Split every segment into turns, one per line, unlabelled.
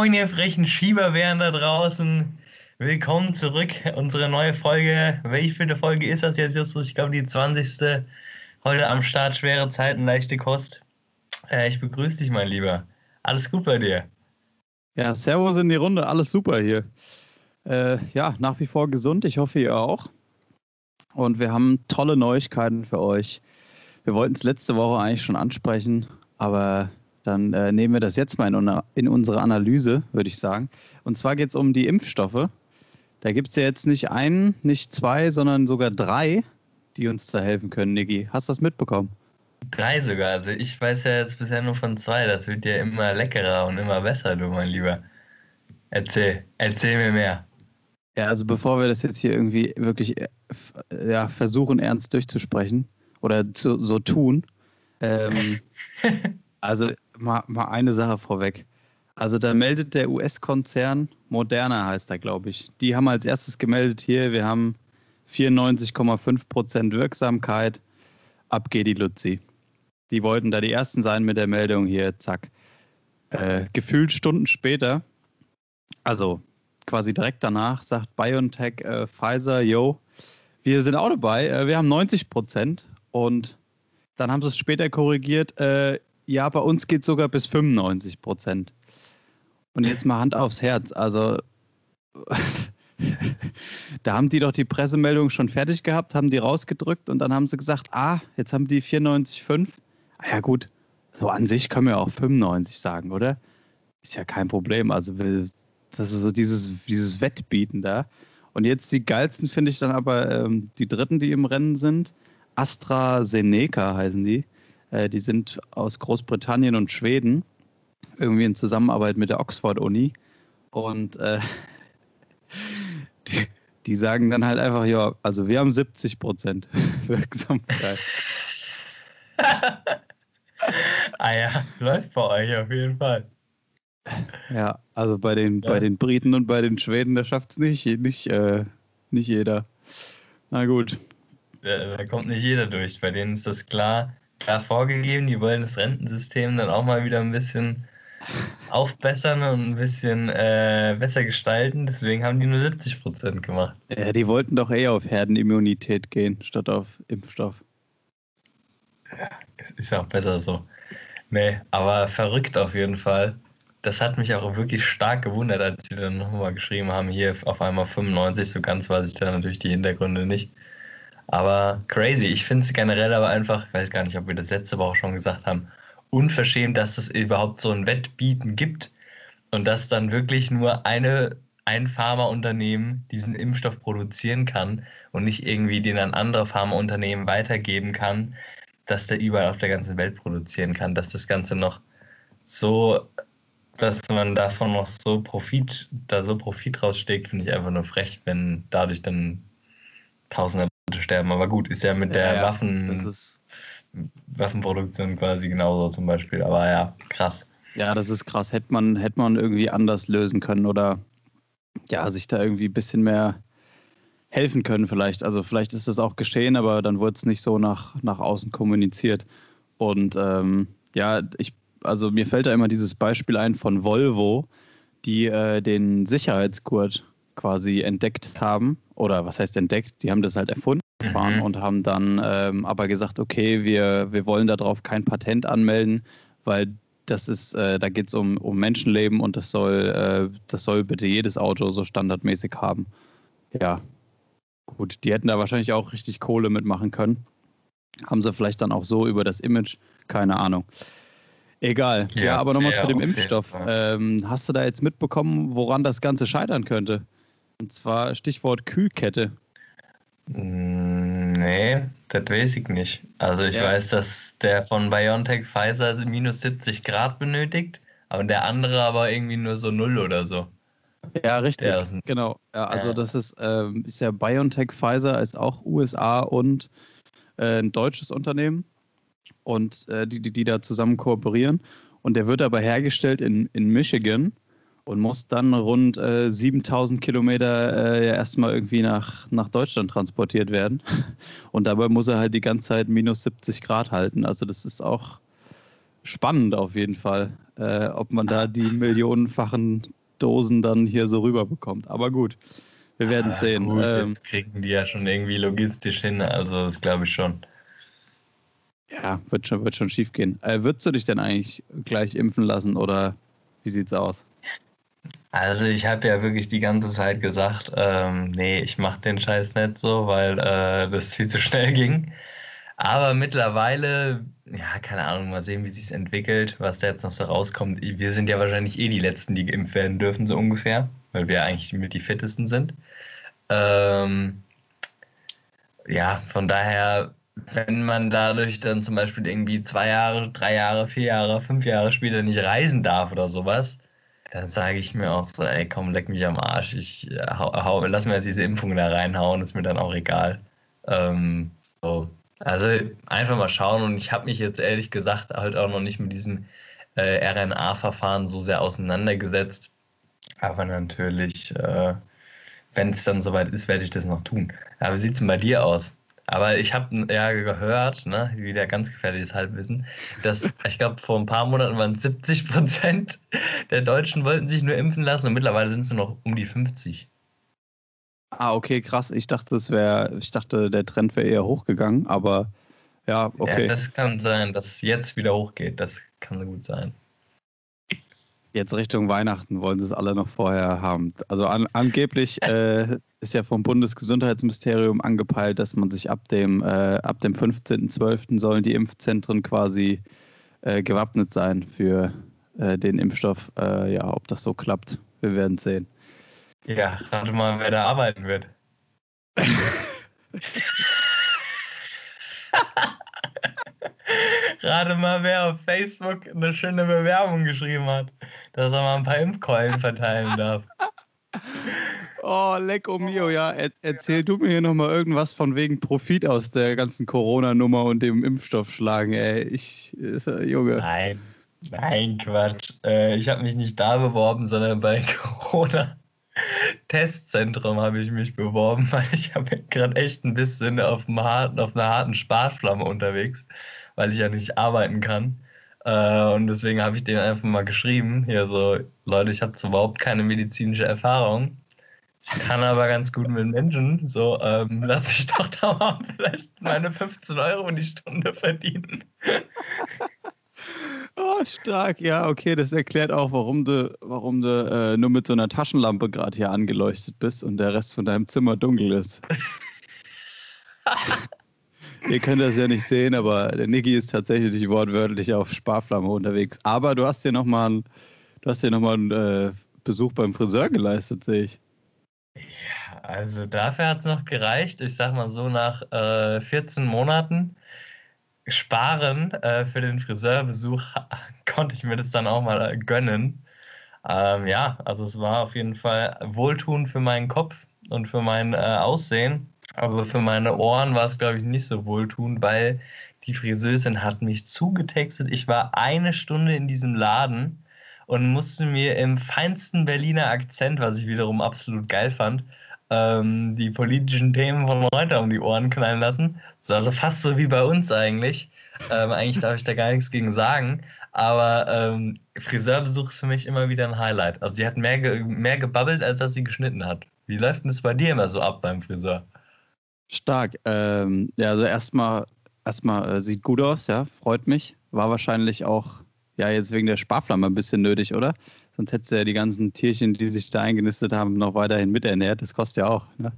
moin, ihr frechen Schieberbären da draußen. Willkommen zurück. Unsere neue Folge. Welche viele Folge ist das jetzt, Justus? Ich glaube, die 20. Heute am Start. Schwere Zeiten, leichte Kost. Äh, ich begrüße dich, mein Lieber. Alles gut bei dir?
Ja, Servus in die Runde. Alles super hier. Äh, ja, nach wie vor gesund. Ich hoffe, ihr auch. Und wir haben tolle Neuigkeiten für euch. Wir wollten es letzte Woche eigentlich schon ansprechen, aber dann äh, nehmen wir das jetzt mal in, in unsere Analyse, würde ich sagen. Und zwar geht es um die Impfstoffe. Da gibt es ja jetzt nicht einen, nicht zwei, sondern sogar drei, die uns da helfen können, Niki. Hast du das mitbekommen?
Drei sogar. Also ich weiß ja jetzt bisher nur von zwei. Das wird ja immer leckerer und immer besser, du mein Lieber. Erzähl, erzähl mir mehr.
Ja, also bevor wir das jetzt hier irgendwie wirklich äh, ja, versuchen, ernst durchzusprechen oder zu, so tun, ähm, also mal, mal eine Sache vorweg. Also da meldet der US-Konzern, Moderna heißt er, glaube ich. Die haben als erstes gemeldet hier, wir haben 94,5% Wirksamkeit, ab geht die Luzi. Die wollten da die Ersten sein mit der Meldung hier, zack. Äh, gefühlt Stunden später, also quasi direkt danach, sagt BioNTech, äh, Pfizer, yo, wir sind auch dabei, äh, wir haben 90% und dann haben sie es später korrigiert, äh, ja, bei uns geht es sogar bis 95 Prozent. Und jetzt mal Hand aufs Herz. Also, da haben die doch die Pressemeldung schon fertig gehabt, haben die rausgedrückt und dann haben sie gesagt, ah, jetzt haben die 94,5. Ah ja, gut, so an sich können wir auch 95 sagen, oder? Ist ja kein Problem. Also, das ist so dieses, dieses Wettbieten da. Und jetzt die geilsten finde ich dann aber ähm, die dritten, die im Rennen sind. AstraZeneca heißen die. Äh, die sind aus Großbritannien und Schweden, irgendwie in Zusammenarbeit mit der Oxford-Uni. Und äh, die, die, sagen dann halt einfach, ja, also wir haben 70 Prozent Wirksamkeit.
ah ja, läuft bei euch auf jeden Fall.
Ja, also bei den, ja. bei den Briten und bei den Schweden, da schafft es nicht, nicht, äh, nicht jeder. Na gut.
Ja, da kommt nicht jeder durch. Bei denen ist das klar, klar vorgegeben. Die wollen das Rentensystem dann auch mal wieder ein bisschen aufbessern und ein bisschen äh, besser gestalten. Deswegen haben die nur 70 Prozent gemacht.
Ja, die wollten doch eher auf Herdenimmunität gehen, statt auf Impfstoff.
Ja, ist ja auch besser so. Nee, aber verrückt auf jeden Fall. Das hat mich auch wirklich stark gewundert, als sie dann nochmal geschrieben haben, hier auf einmal 95, so ganz weiß ich dann natürlich die Hintergründe nicht. Aber crazy. Ich finde es generell aber einfach, ich weiß gar nicht, ob wir das letzte Woche schon gesagt haben, unverschämt, dass es überhaupt so ein Wettbieten gibt und dass dann wirklich nur eine, ein Pharmaunternehmen diesen Impfstoff produzieren kann und nicht irgendwie den an andere Pharmaunternehmen weitergeben kann, dass der überall auf der ganzen Welt produzieren kann, dass das Ganze noch so, dass man davon noch so Profit, da so Profit raussteckt, finde ich einfach nur frech, wenn dadurch dann Tausende sterben. Aber gut, ist ja mit der ja, Waffen, Waffenproduktion quasi genauso zum Beispiel. Aber ja, krass.
Ja, das ist krass. Hätte man, hätte man irgendwie anders lösen können oder ja, sich da irgendwie ein bisschen mehr helfen können vielleicht. Also vielleicht ist das auch geschehen, aber dann wurde es nicht so nach, nach außen kommuniziert. Und ähm, ja, ich, also mir fällt da immer dieses Beispiel ein von Volvo, die äh, den Sicherheitsgurt quasi entdeckt haben. Oder was heißt entdeckt? Die haben das halt erfunden mhm. und haben dann ähm, aber gesagt, okay, wir, wir wollen darauf kein Patent anmelden, weil das ist, äh, da geht es um, um Menschenleben und das soll, äh, das soll bitte jedes Auto so standardmäßig haben. Ja. Gut, die hätten da wahrscheinlich auch richtig Kohle mitmachen können. Haben sie vielleicht dann auch so über das Image, keine Ahnung. Egal. Ja, ja aber nochmal zu dem Impfstoff. Ähm, hast du da jetzt mitbekommen, woran das Ganze scheitern könnte? Und zwar Stichwort Kühlkette.
Mm, nee, das weiß ich nicht. Also ich ja. weiß, dass der von BioNTech Pfizer minus 70 Grad benötigt, aber der andere aber irgendwie nur so null oder so.
Ja, richtig. Genau. Ja, also ja. das ist, ähm, ist ja BioNTech Pfizer ist auch USA und äh, ein deutsches Unternehmen und äh, die, die, die da zusammen kooperieren. Und der wird aber hergestellt in, in Michigan und muss dann rund äh, 7000 Kilometer äh, erstmal irgendwie nach, nach Deutschland transportiert werden. Und dabei muss er halt die ganze Zeit minus 70 Grad halten. Also das ist auch spannend auf jeden Fall, äh, ob man da die millionenfachen Dosen dann hier so rüberbekommt. Aber gut, wir werden ah, sehen.
Gut, ähm, das kriegen die ja schon irgendwie logistisch hin, also das glaube ich schon.
Ja, wird schon, wird schon schief gehen. Äh, würdest du dich denn eigentlich gleich impfen lassen oder wie sieht's aus?
Also ich habe ja wirklich die ganze Zeit gesagt, ähm, nee, ich mache den Scheiß nicht so, weil äh, das viel zu schnell ging. Aber mittlerweile, ja, keine Ahnung, mal sehen, wie sich entwickelt, was da jetzt noch so rauskommt. Wir sind ja wahrscheinlich eh die Letzten, die geimpft werden dürfen, so ungefähr, weil wir eigentlich mit die Fittesten sind. Ähm, ja, von daher, wenn man dadurch dann zum Beispiel irgendwie zwei Jahre, drei Jahre, vier Jahre, fünf Jahre später nicht reisen darf oder sowas, dann sage ich mir auch so, ey, komm, leck mich am Arsch. Ich äh, hau, hau, lass mir jetzt diese Impfung da reinhauen, ist mir dann auch egal. Ähm, so. Also einfach mal schauen und ich habe mich jetzt ehrlich gesagt halt auch noch nicht mit diesem äh, RNA-Verfahren so sehr auseinandergesetzt. Aber natürlich, äh, wenn es dann soweit ist, werde ich das noch tun. Aber wie sieht es denn bei dir aus? Aber ich habe ja gehört, ne, wieder ganz gefährliches Halbwissen, dass ich glaube, vor ein paar Monaten waren 70 Prozent der Deutschen wollten sich nur impfen lassen und mittlerweile sind es nur noch um die 50.
Ah, okay, krass. Ich dachte, das wäre, ich dachte, der Trend wäre eher hochgegangen, aber ja, okay. Ja,
das kann sein, dass jetzt wieder hochgeht. Das kann gut sein.
Jetzt Richtung Weihnachten wollen sie es alle noch vorher haben. Also an, angeblich äh, ist ja vom Bundesgesundheitsministerium angepeilt, dass man sich ab dem, äh, ab dem 15.12. sollen die Impfzentren quasi äh, gewappnet sein für äh, den Impfstoff. Äh, ja, ob das so klappt, wir werden sehen.
Ja, rate mal, wer da arbeiten wird. Rate mal, wer auf Facebook eine schöne Bewerbung geschrieben hat, dass er mal ein paar Impfkeulen verteilen darf.
Oh, lecko mio, ja. Er, erzähl du mir hier nochmal irgendwas von wegen Profit aus der ganzen Corona-Nummer und dem Impfstoff schlagen, ey. Ich, ist, Junge.
Nein, nein, Quatsch. Äh, ich habe mich nicht da beworben, sondern bei Corona. Testzentrum habe ich mich beworben, weil ich habe gerade echt ein bisschen auf, harten, auf einer harten Sparflamme unterwegs, weil ich ja nicht arbeiten kann. Äh, und deswegen habe ich denen einfach mal geschrieben, hier so, Leute, ich habe überhaupt keine medizinische Erfahrung. Ich kann aber ganz gut mit Menschen. So, ähm, lass mich doch da mal vielleicht meine 15 Euro die Stunde verdienen.
Stark, ja, okay, das erklärt auch, warum du, warum du äh, nur mit so einer Taschenlampe gerade hier angeleuchtet bist und der Rest von deinem Zimmer dunkel ist. Ihr könnt das ja nicht sehen, aber der Niki ist tatsächlich wortwörtlich auf Sparflamme unterwegs. Aber du hast dir nochmal einen, du hast dir noch mal einen äh, Besuch beim Friseur geleistet, sehe ich.
Ja, also dafür hat es noch gereicht. Ich sag mal so, nach äh, 14 Monaten sparen äh, für den Friseurbesuch konnte ich mir das dann auch mal gönnen. Ähm, ja, also es war auf jeden Fall wohltuend für meinen Kopf und für mein äh, Aussehen. Aber für meine Ohren war es, glaube ich, nicht so wohltuend, weil die Friseurin hat mich zugetextet. Ich war eine Stunde in diesem Laden und musste mir im feinsten Berliner Akzent, was ich wiederum absolut geil fand, ähm, die politischen Themen von heute um die Ohren knallen lassen. Also fast so wie bei uns eigentlich. Ähm, eigentlich darf ich da gar nichts gegen sagen. Aber ähm, Friseurbesuch ist für mich immer wieder ein Highlight. Also sie hat mehr, ge mehr gebabbelt, als dass sie geschnitten hat. Wie läuft denn das bei dir immer so ab beim Friseur?
Stark. Ähm, ja, also erstmal erstmal äh, sieht gut aus, ja, freut mich. War wahrscheinlich auch ja jetzt wegen der Sparflamme ein bisschen nötig, oder? Sonst hättest du ja die ganzen Tierchen, die sich da eingenistet haben, noch weiterhin miternährt. Das kostet ja auch, ne?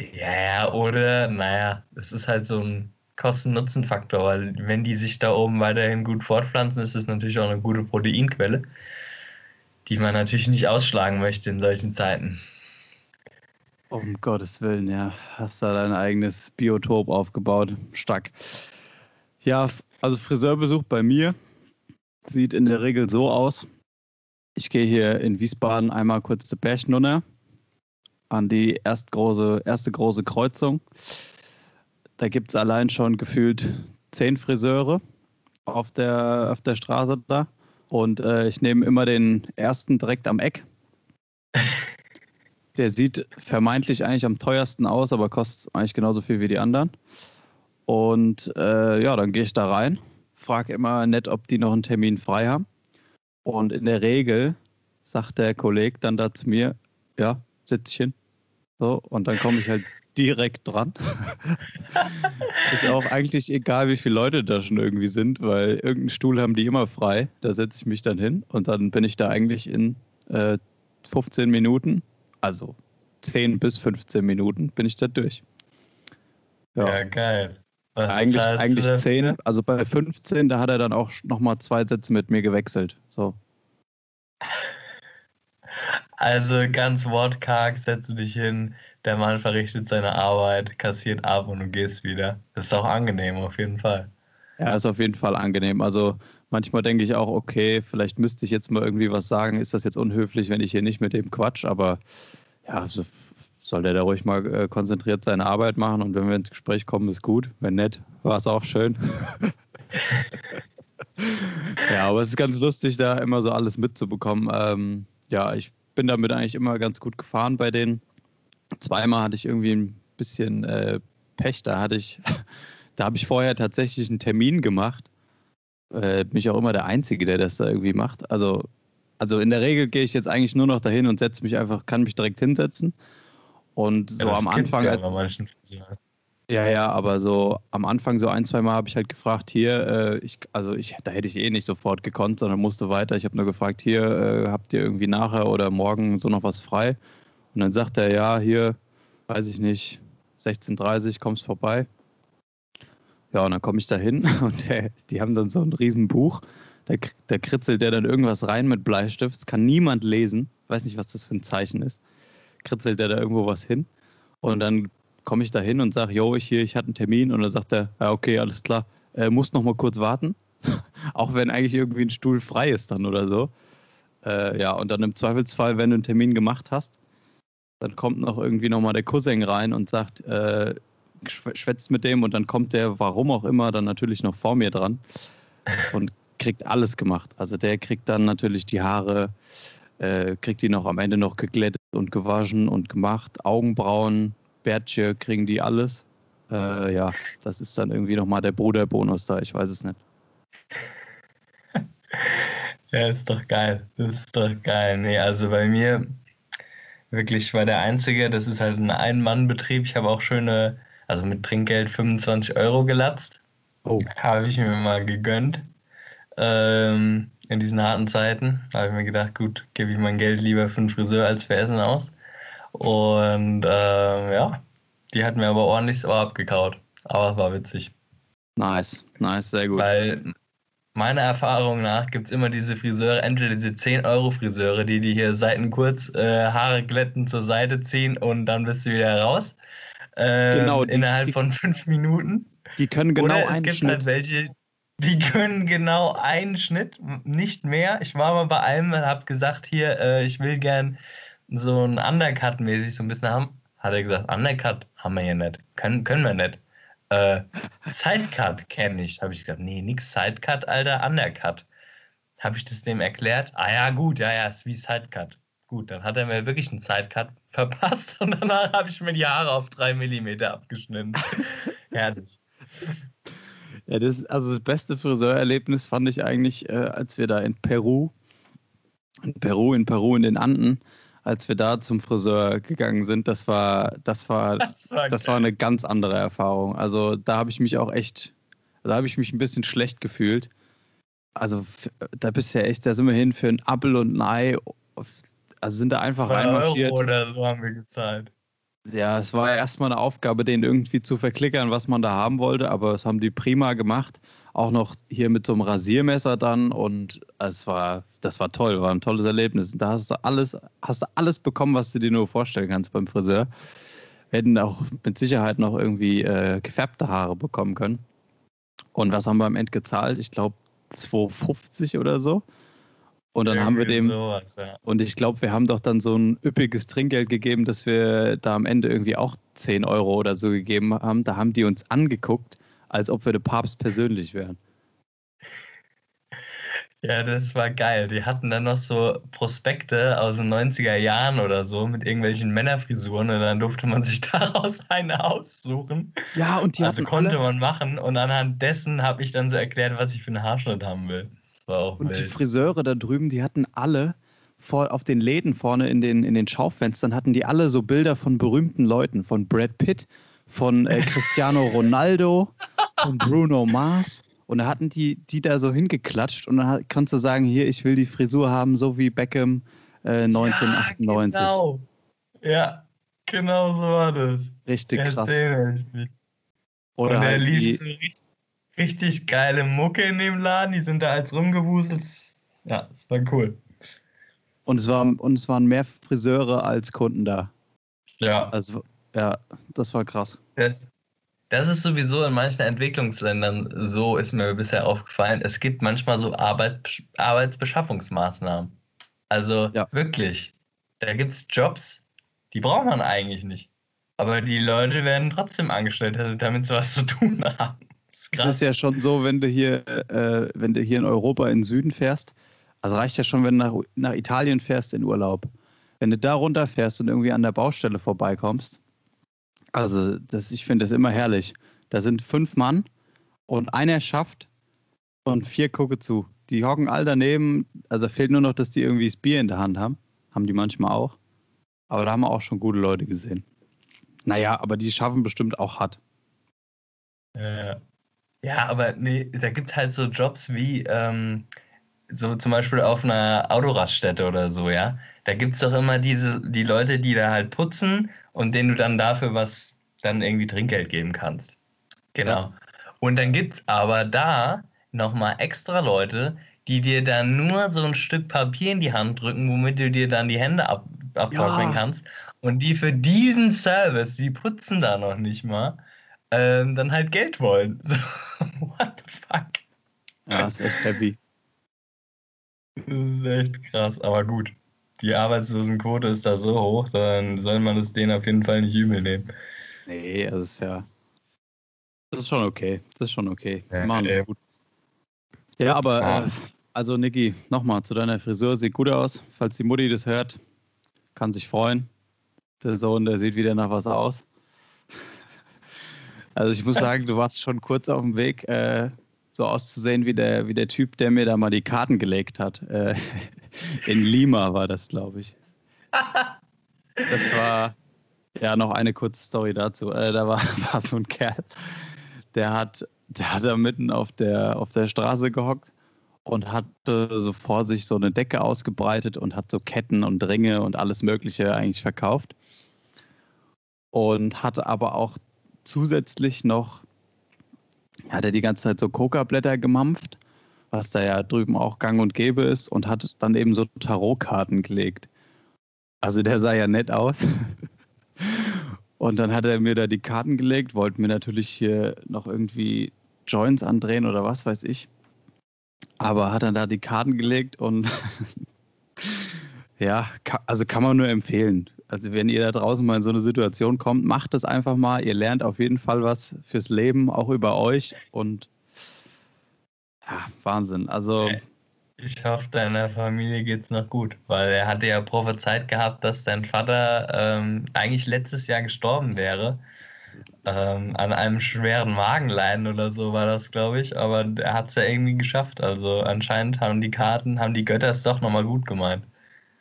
Ja, oder, naja, es ist halt so ein Kosten-Nutzen-Faktor, weil wenn die sich da oben weiterhin gut fortpflanzen, ist es natürlich auch eine gute Proteinquelle, die man natürlich nicht ausschlagen möchte in solchen Zeiten.
Um Gottes Willen, ja. Hast da dein eigenes Biotop aufgebaut. Stark. Ja, also Friseurbesuch bei mir sieht in der Regel so aus. Ich gehe hier in Wiesbaden einmal kurz zur Bergnunne an die erst große, erste große Kreuzung. Da gibt es allein schon gefühlt zehn Friseure auf der, auf der Straße da. Und äh, ich nehme immer den ersten direkt am Eck. Der sieht vermeintlich eigentlich am teuersten aus, aber kostet eigentlich genauso viel wie die anderen. Und äh, ja, dann gehe ich da rein, frage immer nett, ob die noch einen Termin frei haben. Und in der Regel sagt der Kollege dann da zu mir, ja, Sitzchen. So, und dann komme ich halt direkt dran. ist auch eigentlich egal, wie viele Leute da schon irgendwie sind, weil irgendeinen Stuhl haben die immer frei. Da setze ich mich dann hin und dann bin ich da eigentlich in äh, 15 Minuten, also 10 bis 15 Minuten, bin ich da durch.
Ja, ja geil.
Was eigentlich eigentlich 10, also bei 15, da hat er dann auch nochmal zwei Sätze mit mir gewechselt. So.
Also ganz wortkarg, setze dich hin, der Mann verrichtet seine Arbeit, kassiert ab und du gehst wieder. Das ist auch angenehm, auf jeden Fall.
Ja, ist auf jeden Fall angenehm. Also manchmal denke ich auch, okay, vielleicht müsste ich jetzt mal irgendwie was sagen. Ist das jetzt unhöflich, wenn ich hier nicht mit dem quatsch? Aber ja, so soll der da ruhig mal äh, konzentriert seine Arbeit machen und wenn wir ins Gespräch kommen, ist gut. Wenn nett, war es auch schön. ja, aber es ist ganz lustig, da immer so alles mitzubekommen. Ähm, ja, ich bin damit eigentlich immer ganz gut gefahren bei denen. Zweimal hatte ich irgendwie ein bisschen äh, Pech. Da hatte ich, da habe ich vorher tatsächlich einen Termin gemacht. Äh, bin ich auch immer der Einzige, der das da irgendwie macht. Also, also in der Regel gehe ich jetzt eigentlich nur noch dahin und setze mich einfach, kann mich direkt hinsetzen. Und so ja, am Anfang. Ja, als, ja, ja, aber so am Anfang so ein, zwei Mal habe ich halt gefragt, hier, äh, ich, also ich, da hätte ich eh nicht sofort gekonnt, sondern musste weiter. Ich habe nur gefragt, hier, äh, habt ihr irgendwie nachher oder morgen so noch was frei? Und dann sagt er, ja, hier, weiß ich nicht, 16.30 kommst vorbei. Ja, und dann komme ich da hin und der, die haben dann so ein Riesenbuch. Da, da kritzelt der dann irgendwas rein mit Bleistift. Das kann niemand lesen. Ich weiß nicht, was das für ein Zeichen ist. Kritzelt der da irgendwo was hin. Und dann komme ich da hin und sage, jo, ich hier, ich hatte einen Termin. Und dann sagt er, ja, okay, alles klar, äh, muss noch mal kurz warten. Auch wenn eigentlich irgendwie ein Stuhl frei ist dann oder so. Äh, ja, und dann im Zweifelsfall, wenn du einen Termin gemacht hast, dann kommt noch irgendwie nochmal der Cousin rein und sagt, äh, schwätzt mit dem und dann kommt der, warum auch immer, dann natürlich noch vor mir dran und kriegt alles gemacht. Also der kriegt dann natürlich die Haare, äh, kriegt die noch am Ende noch geglättet und gewaschen und gemacht, Augenbrauen, Bärtche, kriegen die alles. Äh, ja, das ist dann irgendwie nochmal der Bruderbonus da, ich weiß es nicht.
Ja, ist doch geil. Ist doch geil. Nee, also bei mir wirklich war der Einzige, das ist halt ein Ein-Mann-Betrieb. Ich habe auch schöne, also mit Trinkgeld 25 Euro gelatzt. Oh. Habe ich mir mal gegönnt. Ähm, in diesen harten Zeiten habe ich mir gedacht, gut, gebe ich mein Geld lieber für einen Friseur als für Essen aus. Und ähm, ja, die hat mir aber ordentlich Ohr abgekaut. Aber es war witzig.
Nice, nice, sehr gut.
Weil meiner Erfahrung nach gibt es immer diese Friseure, entweder diese 10-Euro-Friseure, die die hier Seiten kurz äh, Haare glätten zur Seite ziehen und dann bist du wieder raus. Äh, genau, die, innerhalb die, von fünf Minuten.
Die können genau Oder
es gibt halt Schnitt. halt welche, die können genau einen Schnitt, nicht mehr. Ich war mal bei einem und habe gesagt, hier, äh, ich will gern so ein Undercut-mäßig so ein bisschen haben. Hat er gesagt, Undercut haben wir hier nicht. Können, können wir nicht. Äh, Sidecut kenne ich. Habe ich gesagt, nee, nix Sidecut, Alter, Undercut. Habe ich das dem erklärt? Ah ja, gut, ja, ja, ist wie Sidecut. Gut, dann hat er mir wirklich einen Sidecut verpasst und danach habe ich mir die Haare auf drei Millimeter abgeschnitten. Herrlich.
Ja, das, also das beste Friseurerlebnis fand ich eigentlich, äh, als wir da in Peru, in Peru, in Peru in den Anden, als wir da zum Friseur gegangen sind, das war, das war, das war, das war eine ganz andere Erfahrung. Also da habe ich mich auch echt, da habe ich mich ein bisschen schlecht gefühlt. Also da bist du ja echt, da sind wir hin für ein Apfel und ein Ei. Also sind da einfach reinmarschiert.
Euro oder so haben wir gezahlt.
Ja, es war ja erstmal eine Aufgabe, den irgendwie zu verklickern, was man da haben wollte, aber das haben die prima gemacht auch noch hier mit so einem Rasiermesser dann und es war, das war toll, war ein tolles Erlebnis. Und da hast du alles, hast du alles bekommen, was du dir nur vorstellen kannst beim Friseur. Wir hätten auch mit Sicherheit noch irgendwie äh, gefärbte Haare bekommen können. Und was haben wir am Ende gezahlt? Ich glaube 2,50 oder so. Und dann Irgendwie haben wir dem. Sowas, ja. Und ich glaube, wir haben doch dann so ein üppiges Trinkgeld gegeben, dass wir da am Ende irgendwie auch 10 Euro oder so gegeben haben. Da haben die uns angeguckt als ob wir der Papst persönlich wären.
Ja, das war geil. Die hatten dann noch so Prospekte aus den 90er Jahren oder so mit irgendwelchen Männerfrisuren und dann durfte man sich daraus eine aussuchen.
Ja, und die
Also konnte man machen und anhand dessen habe ich dann so erklärt, was ich für einen Haarschnitt haben will. Das war auch
und die
wild.
Friseure da drüben, die hatten alle vor, auf den Läden vorne in den, in den Schaufenstern, hatten die alle so Bilder von berühmten Leuten, von Brad Pitt, von äh, Cristiano Ronaldo, von Bruno Mars. Und da hatten die die da so hingeklatscht und dann hat- kannst du sagen, hier, ich will die Frisur haben, so wie Beckham äh, 1998.
Ja, genau. Ja, genau so war das.
Richtig krass.
Ich mich.
Oder
und er
halt
lief
die,
so richtig, richtig geile Mucke in dem Laden. Die sind da als rumgewuselt. Ja, das war cool.
und, es war, und es waren mehr Friseure als Kunden da.
Ja,
Also, ja, das war krass.
das, das ist sowieso in manchen Entwicklungsländern so, ist mir bisher aufgefallen. Es gibt manchmal so Arbeit, Arbeitsbeschaffungsmaßnahmen. Also
Ja.
wirklich, da gibt es Jobs, die braucht man eigentlich nicht. Aber die Leute werden trotzdem angestellt, also damit sie was zu tun haben. Das ist
Es
krass.
ist ja schon so, wenn du hier, äh, wenn du hier in Europa in den Süden fährst, also reicht ja schon, wenn du nach, nach Italien fährst in Urlaub. Wenn du da runterfährst und irgendwie an der Baustelle vorbeikommst, also das, ich finde das immer herrlich. Da sind fünf Mann und einer schafft und vier gucke zu. Die hocken all daneben, also fehlt nur noch, dass die irgendwie das Bier in der Hand haben. Haben die manchmal auch. Aber da haben wir auch schon gute Leute gesehen. Naja, aber die schaffen bestimmt auch hart.
Ja. Ja, aber nee, da gibt halt so Jobs wie ähm, so zum Beispiel auf einer Autoraststätte oder so, ja. Da gibt es doch immer diese, die Leute, die da halt putzen und denen du dann dafür was, dann irgendwie Trinkgeld geben kannst. Genau. Und dann gibt es aber da nochmal extra Leute, die dir dann nur so ein Stück Papier in die Hand drücken, womit du dir dann die Hände ab, abtrocknen
Ja.
kannst. Und die für diesen Service, die putzen da noch nicht mal, ähm, dann halt Geld wollen. So, what the fuck?
Ja, ist echt happy.
Das ist echt krass, aber gut. Die Arbeitslosenquote ist da so hoch, dann soll man es denen auf jeden Fall nicht übel nehmen.
Nee, das ist ja. Das ist schon okay. Das ist schon okay. Die
Ja,
machen das
ey.
gut. Ja, aber
Ja.
äh, also Niki, nochmal zu deiner Frisur. Sieht gut aus. Falls die Mutti das hört, kann sich freuen. Der Sohn, der sieht wieder nach was aus. Also ich muss sagen, du warst schon kurz auf dem Weg, äh, so auszusehen wie der, wie der Typ, der mir da mal die Karten gelegt hat. Äh, in Lima war das, glaube ich. Das war, ja, noch eine kurze Story dazu. Äh, da war, war so ein Kerl, der hat, der hat da mitten auf der, auf der Straße gehockt und hatte so vor sich so eine Decke ausgebreitet und hat so Ketten und Ringe und alles Mögliche eigentlich verkauft. Und hatte aber auch zusätzlich noch, hat er die ganze Zeit so Coca-Blätter gemampft, was da ja drüben auch gang und gäbe ist, und hat dann eben so Tarotkarten gelegt. Also der sah ja nett aus. Und dann hat er mir da die Karten gelegt, wollte mir natürlich hier noch irgendwie Joints andrehen oder was weiß ich. Aber hat dann da die Karten gelegt und ja, also kann man nur empfehlen. Also wenn ihr da draußen mal in so eine Situation kommt, macht es einfach mal. Ihr lernt auf jeden Fall was fürs Leben, auch über euch. Und ja, Wahnsinn. Also
Ich hoffe, deiner Familie geht's noch gut, weil er hatte ja prophezeit gehabt, dass dein Vater ähm, eigentlich letztes Jahr gestorben wäre. Ähm, an einem schweren Magenleiden oder so war das, glaube ich. Aber er hat es ja irgendwie geschafft. Also anscheinend haben die Karten, haben die Götter es doch nochmal gut gemeint.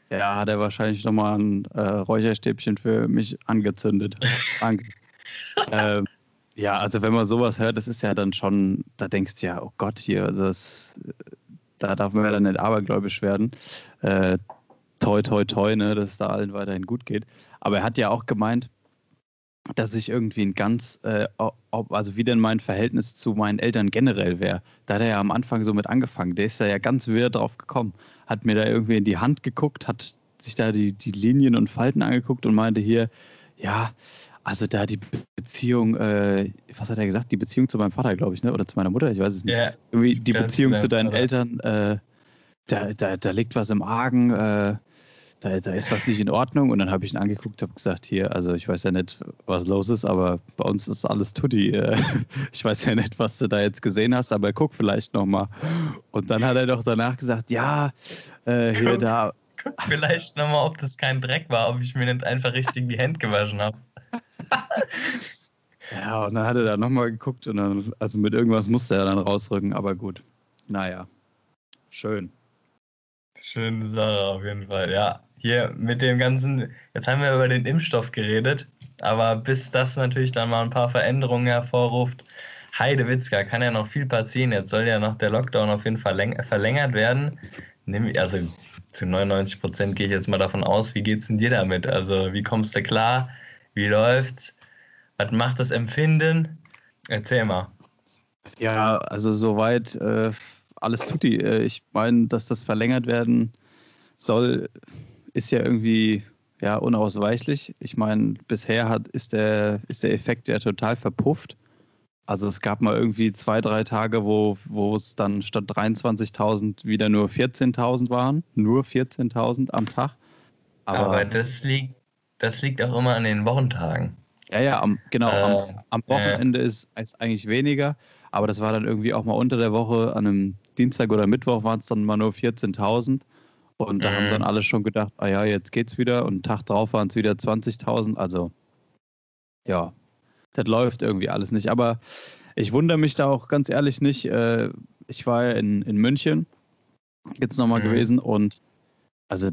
Ja, hat er wahrscheinlich nochmal ein äh, Räucherstäbchen für mich angezündet. Danke. ähm, ja, also wenn man sowas hört, das ist ja dann schon, da denkst du ja, oh Gott, hier, also das, da darf man ja dann nicht abergläubisch werden. Äh, toi, toi, toi, ne, dass es da allen weiterhin gut geht. Aber er hat ja auch gemeint, dass ich irgendwie ein ganz, äh, ob, also wie denn mein Verhältnis zu meinen Eltern generell wäre. Da hat er ja am Anfang so mit angefangen. Der ist da ja ganz wirr drauf gekommen. Hat mir da irgendwie in die Hand geguckt, hat sich da die, die Linien und Falten angeguckt und meinte hier, ja, also da die Beziehung, äh, was hat er gesagt? Die Beziehung zu meinem Vater, glaube ich, ne? Oder zu meiner Mutter, ich weiß es nicht.
Ja,
Irgendwie die Beziehung
genau,
zu deinen
Vater.
Eltern, äh, da, da, da liegt was im Argen, äh, da, da ist was nicht in Ordnung. Und dann habe ich ihn angeguckt, habe gesagt, hier, also ich weiß ja nicht, was los ist, aber bei uns ist alles Tutti. Äh, ich weiß ja nicht, was du da jetzt gesehen hast, aber guck vielleicht nochmal. Und dann hat er doch danach gesagt, ja, äh, hier guck, da.
Guck vielleicht nochmal, ob das kein Dreck war, ob ich mir nicht einfach richtig die Hände gewaschen habe.
ja, und dann hat er da nochmal geguckt und dann, also mit irgendwas musste er dann rausrücken, aber gut. Naja, schön.
Schöne Sache auf jeden Fall, ja. Hier mit dem ganzen, jetzt haben wir über den Impfstoff geredet, aber bis das natürlich dann mal ein paar Veränderungen hervorruft, Heidewitzka, kann ja noch viel passieren. Jetzt soll ja noch der Lockdown auf jeden Fall verlängert werden. Also zu 99 Prozent gehe ich jetzt mal davon aus. Wie geht es denn dir damit? Also, wie kommst du klar? Wie läuft's? Was macht das Empfinden? Erzähl mal.
Ja, also soweit äh, alles tutti. Äh, ich meine, dass das verlängert werden soll, ist ja irgendwie ja, unausweichlich. Ich meine, bisher hat, ist, der, ist der Effekt ja total verpufft. Also es gab mal irgendwie zwei, drei Tage, wo, wo es dann statt 23.000 wieder nur 14.000 waren. Nur 14.000 am Tag.
Aber, Aber, das, liegt, das liegt auch immer an den Wochentagen.
Ja, ja, am, genau. Äh, am, am, Wochenende äh. ist es eigentlich weniger. Aber das war dann irgendwie auch mal unter der Woche. An einem Dienstag oder Mittwoch waren es dann mal nur 14.000. Und da mhm. haben dann alle schon gedacht, ah ja, jetzt geht's wieder. Und einen Tag drauf waren es wieder 20.000. Also, ja, das läuft irgendwie alles nicht. Aber ich wundere mich da auch ganz ehrlich nicht. Äh, ich war ja in, in München jetzt nochmal mhm. gewesen und also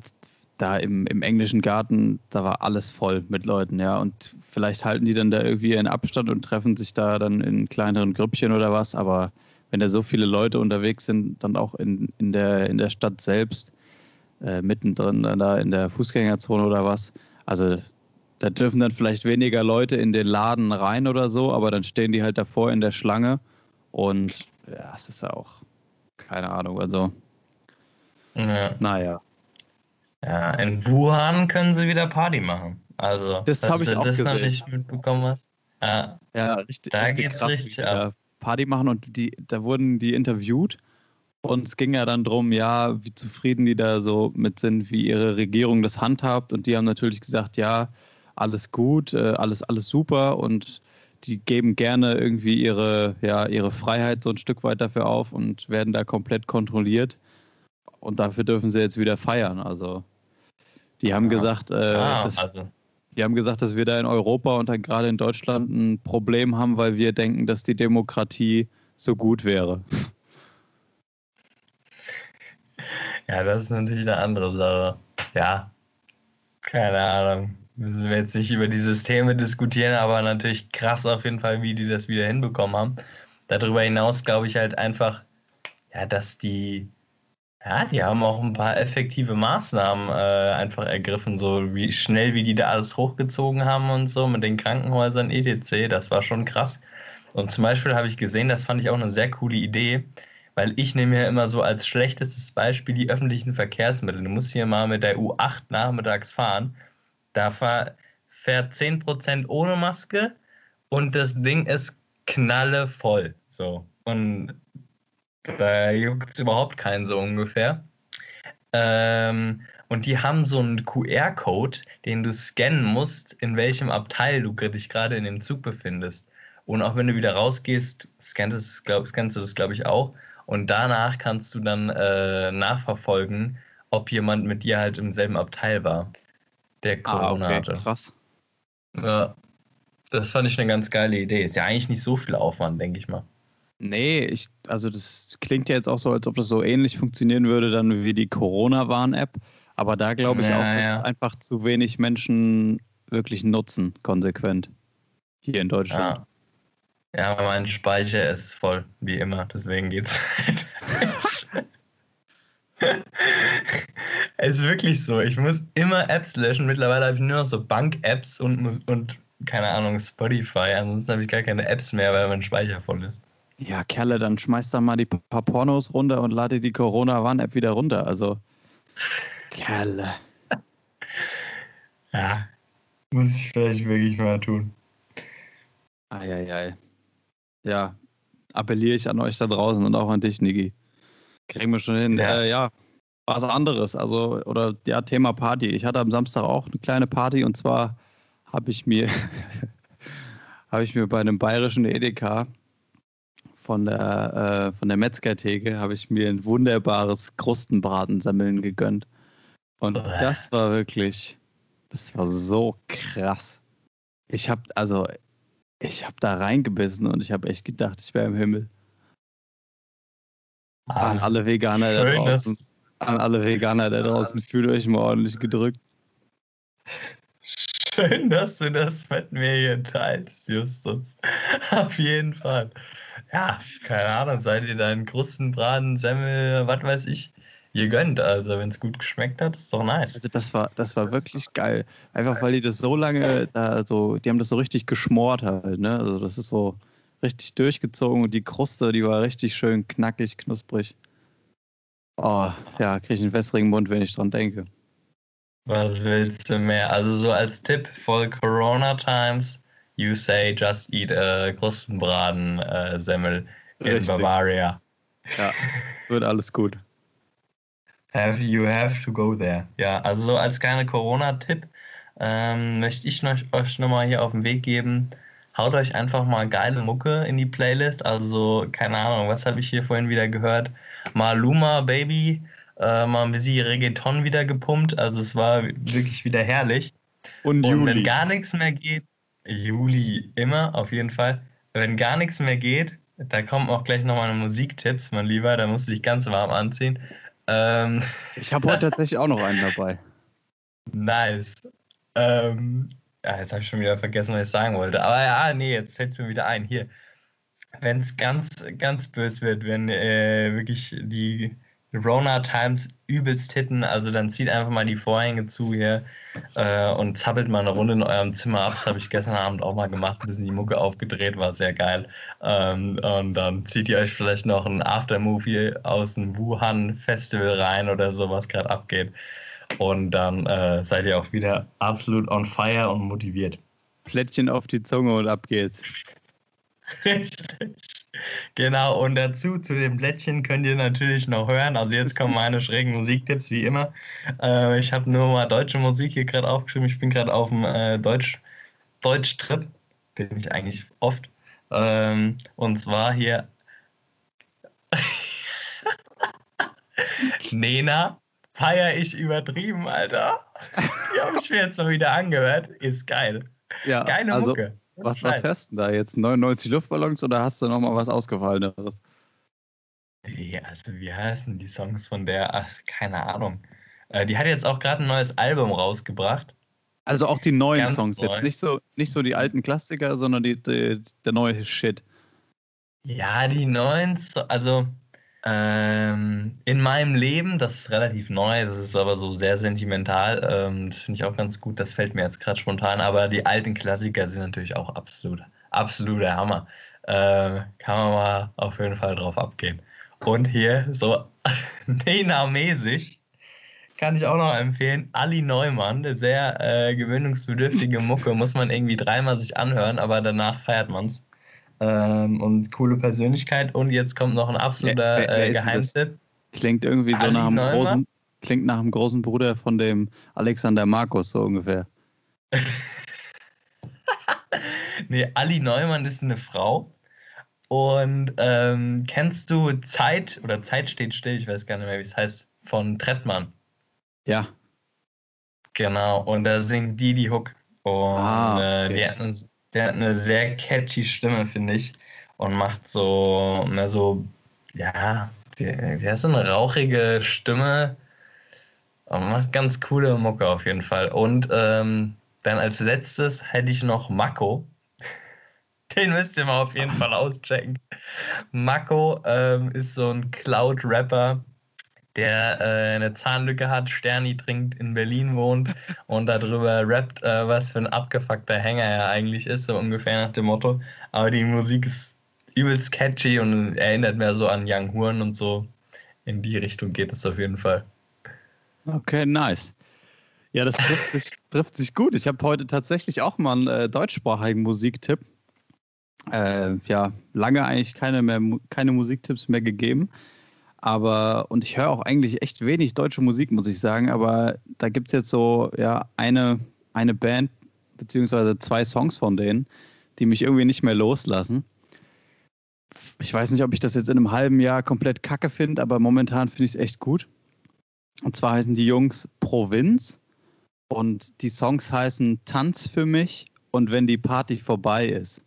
da im, im englischen Garten, da war alles voll mit Leuten, ja. Und vielleicht halten die dann da irgendwie ihren Abstand und treffen sich da dann in kleineren Grüppchen oder was. Aber wenn da so viele Leute unterwegs sind, dann auch in, in, der, in der Stadt selbst, äh, mittendrin da in der Fußgängerzone oder was. Also da dürfen dann vielleicht weniger Leute in den Laden rein oder so, aber dann stehen die halt davor in der Schlange und ja, es ist auch keine Ahnung, also ja. naja.
Ja, in Wuhan können sie wieder Party machen. Also,
das habe ich auch das gesehen. noch
nicht mitbekommen hast.
Ja, ja richtig, da richtig geht's krass, richtig. Party machen und die, da wurden die interviewt und es ging ja dann darum, ja, wie zufrieden die da so mit sind, wie ihre Regierung das handhabt. Und die haben natürlich gesagt, ja, alles gut, äh, alles, alles super und die geben gerne irgendwie ihre, ja, ihre Freiheit so ein Stück weit dafür auf und werden da komplett kontrolliert. Und dafür dürfen sie jetzt wieder feiern. Also die haben ja. gesagt, äh, ah, dass, also. die haben gesagt, dass wir da in Europa und dann gerade in Deutschland ein Problem haben, weil wir denken, dass die Demokratie so gut wäre.
Ja, das ist natürlich eine andere Sache. Ja, keine Ahnung. Müssen wir jetzt nicht über die Systeme diskutieren, aber natürlich krass auf jeden Fall, wie die das wieder hinbekommen haben. Darüber hinaus glaube ich halt einfach, ja, dass die, ja, die haben auch ein paar effektive Maßnahmen äh, einfach ergriffen, so wie schnell, wie die da alles hochgezogen haben und so mit den Krankenhäusern etc. Das war schon krass. Und zum Beispiel habe ich gesehen, das fand ich auch eine sehr coole Idee weil ich nehme ja immer so als schlechtestes Beispiel die öffentlichen Verkehrsmittel. Du musst hier mal mit der U8 nachmittags fahren. Da fährt 10% ohne Maske und das Ding ist knallevoll. So. Und da juckt es überhaupt keinen so ungefähr. Ähm, und die haben so einen QR-Code, den du scannen musst, in welchem Abteil du dich gerade in dem Zug befindest. Und auch wenn du wieder rausgehst, scannst, glaub, du das, glaube ich, auch. Und danach kannst du dann äh, nachverfolgen, ob jemand mit dir halt im selben Abteil war, der Corona ah, okay. hatte.
Krass.
Ja, das fand ich eine ganz geile Idee. Ist ja eigentlich nicht so viel Aufwand, denke ich mal.
Nee, ich, also das klingt ja jetzt auch so, als ob das so ähnlich funktionieren würde dann wie die Corona-Warn-App. Aber da glaube ich ja, auch, dass ja. einfach zu wenig Menschen wirklich nutzen, konsequent. Hier in Deutschland.
Ja. Ja, mein Speicher ist voll, wie immer, deswegen geht's halt. es ist wirklich so. Ich muss immer Apps löschen. Mittlerweile habe ich nur noch so Bank-Apps und, und keine Ahnung, Spotify. Ansonsten habe ich gar keine Apps mehr, weil mein Speicher voll ist.
Ja, Kerle, dann schmeiß da mal die paar Pornos runter und lade die Corona-Warn-App wieder runter. Also, Kerle.
ja, muss ich vielleicht wirklich mal tun.
Eieiei ja, appelliere ich an euch da draußen und auch an dich, Niki. Kriegen wir schon hin. Ja. Äh, ja, was anderes. Also, oder ja, Thema Party. Ich hatte am Samstag auch eine kleine Party und zwar habe ich mir, habe ich mir bei einem bayerischen Edeka von der, äh, von der Metzgertheke habe ich mir ein wunderbares Krustenbratensemmeln gegönnt. Und das war wirklich, das war so krass. Ich habe also, ich habe da reingebissen und ich habe echt gedacht, ich wäre im Himmel. Ah, an alle Veganer da draußen. An alle Veganer da draußen, fühlt euch mal ordentlich gedrückt.
Schön, dass du das mit mir hier teilst, Justus. Auf jeden Fall. Ja, keine Ahnung, seid ihr deinen Krustenbraten, Semmel, was weiß ich, ihr gönnt. Also, wenn es gut geschmeckt hat, ist doch nice.
Also, das war, das war wirklich geil. Einfach, weil die das so lange, da so, die haben das so richtig geschmort halt, ne? Also, das ist so richtig durchgezogen und die Kruste, die war richtig schön knackig, knusprig. Oh, ja, kriege ich einen wässrigen Mund, wenn ich dran denke.
Was willst du mehr? Also so als Tipp for Corona times, you say just eat a Krustenbraten äh, Semmel in Bavaria.
Ja, wird alles gut.
Have, you have to go there. Ja, also so als kleiner Corona-Tipp ähm, möchte ich noch, euch nochmal hier auf den Weg geben. Haut euch einfach mal geile Mucke in die Playlist. Also, keine Ahnung, was habe ich hier vorhin wieder gehört? Maluma Baby äh, mal ein bisschen Reggaeton wieder gepumpt. Also es war wirklich wieder herrlich. Und, Und wenn gar nichts mehr geht, Juli immer, auf jeden Fall. Wenn gar nichts mehr geht, da kommen auch gleich nochmal Musiktipps, mein Lieber, da musst du dich ganz warm anziehen. Ähm,
ich habe heute tatsächlich auch noch einen dabei.
Nice. Ähm, ja, jetzt habe ich schon wieder vergessen, was ich sagen wollte. Aber ja, nee, jetzt fällt es mir wieder ein. Hier, wenn es ganz, ganz böse wird, wenn äh, wirklich die Rona Times übelst hitten. Also dann zieht einfach mal die Vorhänge zu hier äh, und zappelt mal eine Runde in eurem Zimmer ab. Das habe ich gestern Abend auch mal gemacht, ein bisschen die Mucke aufgedreht, war sehr geil. Ähm, und dann zieht ihr euch vielleicht noch ein Aftermovie aus dem Wuhan Festival rein oder so, was gerade abgeht. Und dann äh, seid ihr auch wieder absolut on fire und motiviert.
Plättchen auf die Zunge und ab geht's.
Richtig. Genau, und dazu, zu dem Blättchen könnt ihr natürlich noch hören. Also jetzt kommen meine schrägen Musiktipps, wie immer. Äh, ich habe nur mal deutsche Musik hier gerade aufgeschrieben. Ich bin gerade auf dem äh, Deutsch, Deutsch-Trip. Bin ich eigentlich oft. Ähm, und zwar hier Nena, feier ich übertrieben, Alter. Die habe ich mir jetzt mal wieder angehört. Ist geil.
Ja, Geile also, Mucke. Was, was hörst du da jetzt? 99 Luftballons oder hast du nochmal was Ausgefalleneres?
Ja, also wie heißen die Songs von der? Ach, keine Ahnung. Äh, die hat jetzt auch gerade ein neues Album rausgebracht.
Also auch die neuen Ganz Songs neu. jetzt, nicht so, nicht so die alten Klassiker, sondern die, die, der neue Shit.
Ja, die neuen, also ähm, in meinem Leben, das ist relativ neu, das ist aber so sehr sentimental. Ähm, das finde ich auch ganz gut, das fällt mir jetzt gerade spontan. Aber die alten Klassiker sind natürlich auch absolut, absoluter Hammer. Äh, kann man mal auf jeden Fall drauf abgehen. Und hier so Nena-mäßig kann ich auch noch empfehlen. Ali Neumann, sehr äh, gewöhnungsbedürftige Mucke, muss man irgendwie dreimal sich anhören, aber danach feiert man es. Ähm, und coole Persönlichkeit. Und jetzt kommt noch ein absoluter wer, wer äh, Geheimtipp.
Klingt irgendwie so nach einem, großen, klingt nach einem großen Bruder von dem Alexander Markus, so ungefähr.
nee, Ali Neumann ist eine Frau. Und ähm, kennst du Zeit oder Zeit steht still, ich weiß gar nicht mehr, wie es heißt, von Trettmann?
Ja.
Genau, und da singt die die Hook. Und ah, okay. äh, die hatten der hat eine sehr catchy Stimme, finde ich. Und macht so mehr so, ja, der, der hat so eine rauchige Stimme. Und macht ganz coole Mucke auf jeden Fall. Und ähm, dann als letztes hätte ich noch Mako. Den müsst ihr mal auf jeden Fall auschecken. Mako ähm, ist so ein Cloud-Rapper, der äh, eine Zahnlücke hat, Sterni trinkt, in Berlin wohnt und darüber rappt, äh, was für ein abgefuckter Hänger er eigentlich ist, so ungefähr nach dem Motto. Aber die Musik ist übelst catchy und erinnert mehr so an Young Horn und so. In die Richtung geht es auf jeden Fall.
Okay, nice. Ja, das trifft sich, trifft sich gut. Ich habe heute tatsächlich auch mal einen äh, deutschsprachigen Musiktipp. Äh, ja, lange eigentlich keine, mehr, keine Musiktipps mehr gegeben. Aber, und ich höre auch eigentlich echt wenig deutsche Musik, muss ich sagen, aber da gibt es jetzt so, ja, eine, eine Band, beziehungsweise zwei Songs von denen, die mich irgendwie nicht mehr loslassen. Ich weiß nicht, ob ich das jetzt in einem halben Jahr komplett kacke finde, aber momentan finde ich es echt gut. Und zwar heißen die Jungs Provinz und die Songs heißen Tanz für mich und wenn die Party vorbei ist.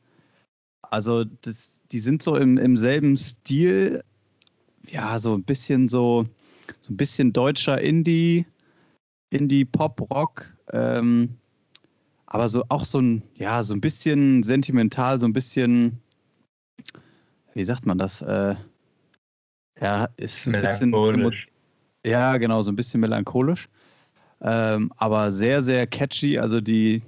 Also das, die sind so im, im selben Stil, ja, so ein bisschen so, so ein bisschen deutscher Indie, Indie, Pop, Rock, ähm, aber so auch so ein, ja, so ein bisschen sentimental, so ein bisschen, wie sagt man das? Äh, ja, ist ein bisschen. Ja, genau, so ein bisschen melancholisch. Ähm, aber sehr, sehr catchy. Also die,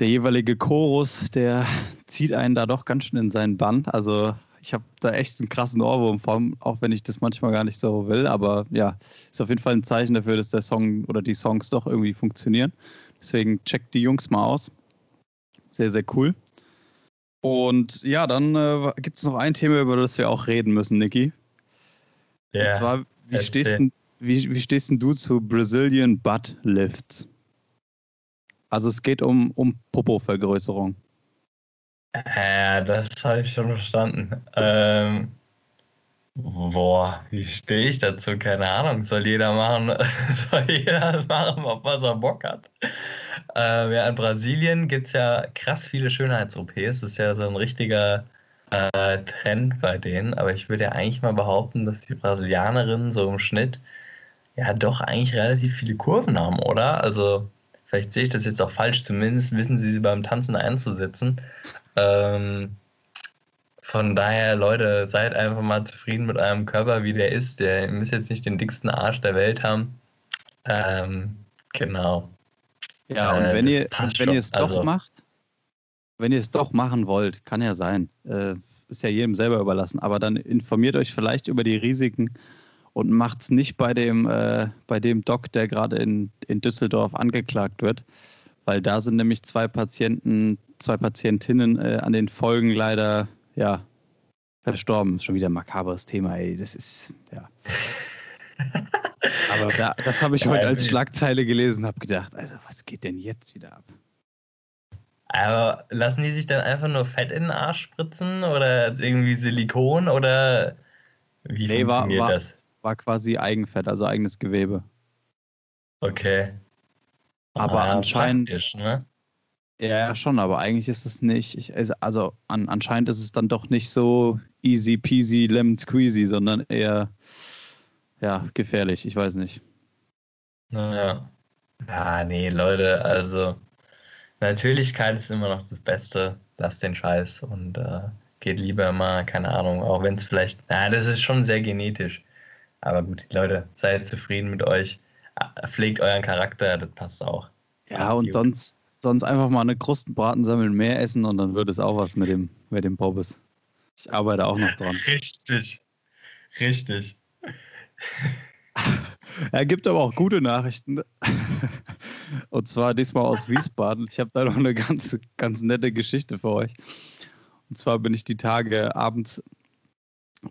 der jeweilige Chorus, der zieht einen da doch ganz schön in seinen Bann. Also ich habe da echt einen krassen Ohrwurm von, auch wenn ich das manchmal gar nicht so will. Aber ja, ist auf jeden Fall ein Zeichen dafür, dass der Song oder die Songs doch irgendwie funktionieren. Deswegen checkt die Jungs mal aus. Sehr, sehr cool. Und ja, dann äh, gibt es noch ein Thema, über das wir auch reden müssen, Niki. Ja. Und zwar, wie stehst, denn, wie, wie stehst denn du zu Brazilian Butt Lifts? Also es geht um, um Popo-Vergrößerung.
Ja, das habe ich schon verstanden. Ähm, boah, wie stehe ich dazu? Keine Ahnung. Soll jeder machen, soll jeder machen, auf was er Bock hat. Ähm, ja, in Brasilien gibt es ja krass viele Schönheits-OPs. Das ist ja so ein richtiger äh, Trend bei denen. Aber ich würde ja eigentlich mal behaupten, dass die Brasilianerinnen so im Schnitt ja doch eigentlich relativ viele Kurven haben, oder? Also vielleicht sehe ich das jetzt auch falsch. Zumindest wissen sie sie beim Tanzen einzusetzen. Ähm, von daher, Leute, seid einfach mal zufrieden mit eurem Körper, wie der ist. Der, ihr müsst jetzt nicht den dicksten Arsch der Welt haben. Ähm, genau.
Ja, und äh, wenn ihr, wenn ihr es doch also, macht, wenn ihr es doch machen wollt, kann ja sein. Äh, ist ja jedem selber überlassen. Aber dann informiert euch vielleicht über die Risiken und macht es nicht bei dem, äh, bei dem Doc, der gerade in, in Düsseldorf angeklagt wird. Weil da sind nämlich zwei Patienten zwei Patientinnen äh, an den Folgen leider ja, verstorben. Schon wieder ein makabres Thema, ey. Das ist, ja. Aber da, das habe ich heute als Schlagzeile gelesen und habe gedacht, also was geht denn jetzt wieder ab?
Aber lassen die sich dann einfach nur Fett in den Arsch spritzen oder irgendwie Silikon oder wie nee, funktioniert
war,
war, das?
War quasi Eigenfett, also eigenes Gewebe.
Okay.
Aber ah, anscheinend, ne? Ja, schon, aber eigentlich ist es nicht. Ich, also an, anscheinend ist es dann doch nicht so easy peasy lemon squeezy, sondern eher ja, gefährlich. Ich weiß nicht.
Naja. Ah, nee, Leute, also Natürlichkeit ist immer noch das Beste. Lasst den Scheiß und äh, geht lieber mal, keine Ahnung, auch wenn es vielleicht, na, das ist schon sehr genetisch. Aber gut, Leute, seid zufrieden mit euch. Pflegt euren Charakter, das passt auch.
Ja, und sonst sonst einfach mal eine Krustenbraten sammeln, mehr essen und dann wird es auch was mit dem, mit dem Pobbes. Ich arbeite auch noch dran.
Richtig. Richtig.
Er gibt aber auch gute Nachrichten. Und zwar diesmal aus Wiesbaden. Ich habe da noch eine ganz, ganz nette Geschichte für euch. Und zwar bin ich die Tage abends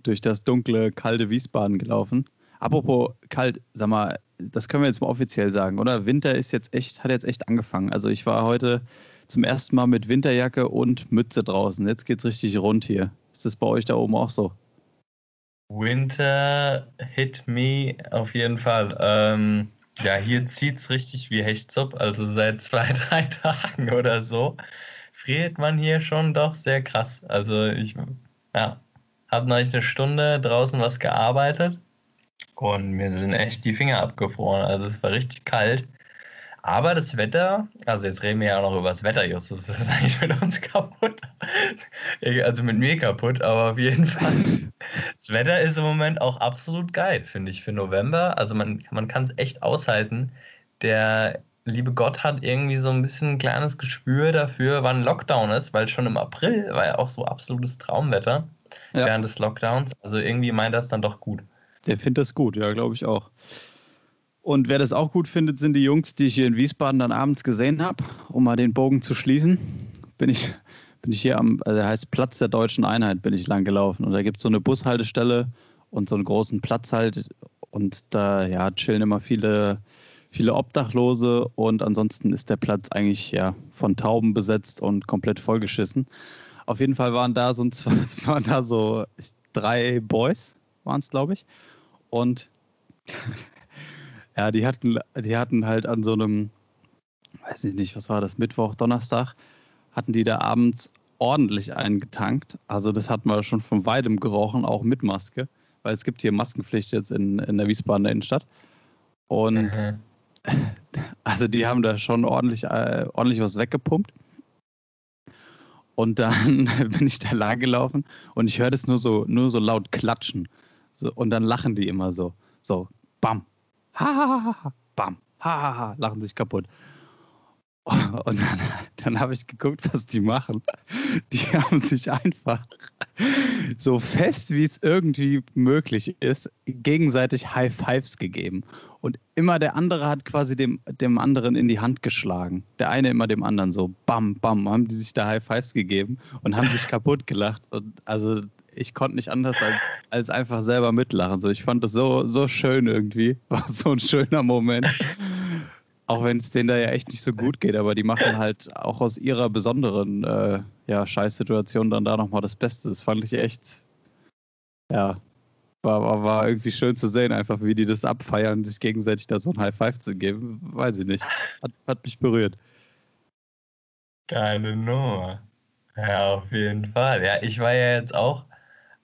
durch das dunkle, kalte Wiesbaden gelaufen. Apropos kalt, sag mal, das können wir jetzt mal offiziell sagen, oder? Winter ist jetzt echt, hat jetzt echt angefangen. Also ich war heute zum ersten Mal mit Winterjacke und Mütze draußen. Jetzt geht's richtig rund hier. Ist das bei euch da oben auch so?
Winter hit me auf jeden Fall. Ähm, ja, hier zieht es richtig wie Hechtsup. Also seit zwei, drei Tagen oder so friert man hier schon doch sehr krass. Also ich, ja, habe noch eine Stunde draußen was gearbeitet und mir sind echt die Finger abgefroren. Also es war richtig kalt. Aber das Wetter, also jetzt reden wir ja auch noch über das Wetter, Justus, das ist eigentlich mit uns kaputt. Also mit mir kaputt, aber auf jeden Fall. Das Wetter ist im Moment auch absolut geil, finde ich, für November. Also man, man kann es echt aushalten. Der liebe Gott hat irgendwie so ein bisschen ein kleines Gespür dafür, wann Lockdown ist, weil schon im April war ja auch so absolutes Traumwetter ja. während des Lockdowns. Also irgendwie meint das dann doch gut.
Der findet das gut, ja, glaube ich auch. Und wer das auch gut findet, sind die Jungs, die ich hier in Wiesbaden dann abends gesehen habe, um mal den Bogen zu schließen. Bin ich, bin ich hier am, also heißt Platz der Deutschen Einheit, bin ich lang gelaufen. Und da gibt es so eine Bushaltestelle und so einen großen Platz halt. Und da ja, chillen immer viele, viele Obdachlose und ansonsten ist der Platz eigentlich ja von Tauben besetzt und komplett vollgeschissen. Auf jeden Fall waren da so, waren da so drei Boys, waren es, glaube ich. Und ja, die hatten, die hatten halt an so einem, weiß ich nicht, was war das, Mittwoch, Donnerstag, hatten die da abends ordentlich eingetankt. Also das hatten wir schon von weitem gerochen, auch mit Maske, weil es gibt hier Maskenpflicht jetzt in, in der Wiesbadener Innenstadt. Und mhm. also die haben da schon ordentlich, äh, ordentlich was weggepumpt. Und dann bin ich da lang gelaufen und ich höre das nur so, nur so laut klatschen. So, und dann lachen die immer so. So, bam. Ha, ha, ha, ha. Bam. Ha, ha, ha. Lachen sich kaputt. Und dann, dann habe ich geguckt, was die machen. Die haben sich einfach so fest, wie es irgendwie möglich ist, gegenseitig High Fives gegeben. Und immer der andere hat quasi dem, dem anderen in die Hand geschlagen. Der eine immer dem anderen so, bam, bam, haben die sich da High Fives gegeben und haben sich kaputt gelacht. Und also ich konnte nicht anders als, als einfach selber mitlachen. So, ich fand das so, so schön irgendwie. War so ein schöner Moment. Auch wenn es denen da ja echt nicht so gut geht, aber die machen halt auch aus ihrer besonderen äh, ja, Scheißsituation dann da nochmal das Beste. Das fand ich echt, ja, war, war, war irgendwie schön zu sehen, einfach wie die das abfeiern, sich gegenseitig da so ein High Five zu geben. Weiß ich nicht. Hat, hat mich berührt.
Geile Nummer. Ja, auf jeden Fall. Ja, ich war ja jetzt auch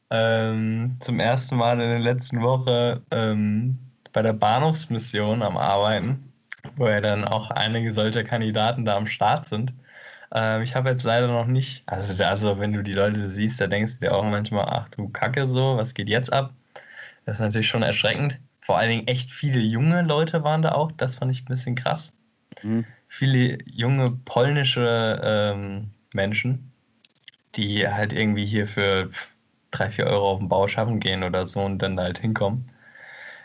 ähm, zum ersten Mal in der letzten Woche ähm, bei der Bahnhofsmission am Arbeiten wo ja dann auch einige solcher Kandidaten da am Start sind. Ähm, ich habe jetzt leider noch nicht, also, also wenn du die Leute siehst, da denkst du dir auch manchmal, ach du Kacke so, was geht jetzt ab? Das ist natürlich schon erschreckend. Vor allen Dingen echt viele junge Leute waren da auch, das fand ich ein bisschen krass. Mhm. Viele junge polnische ähm, Menschen, die halt irgendwie hier für drei, vier Euro auf den Bau schaffen gehen oder so und dann da halt hinkommen.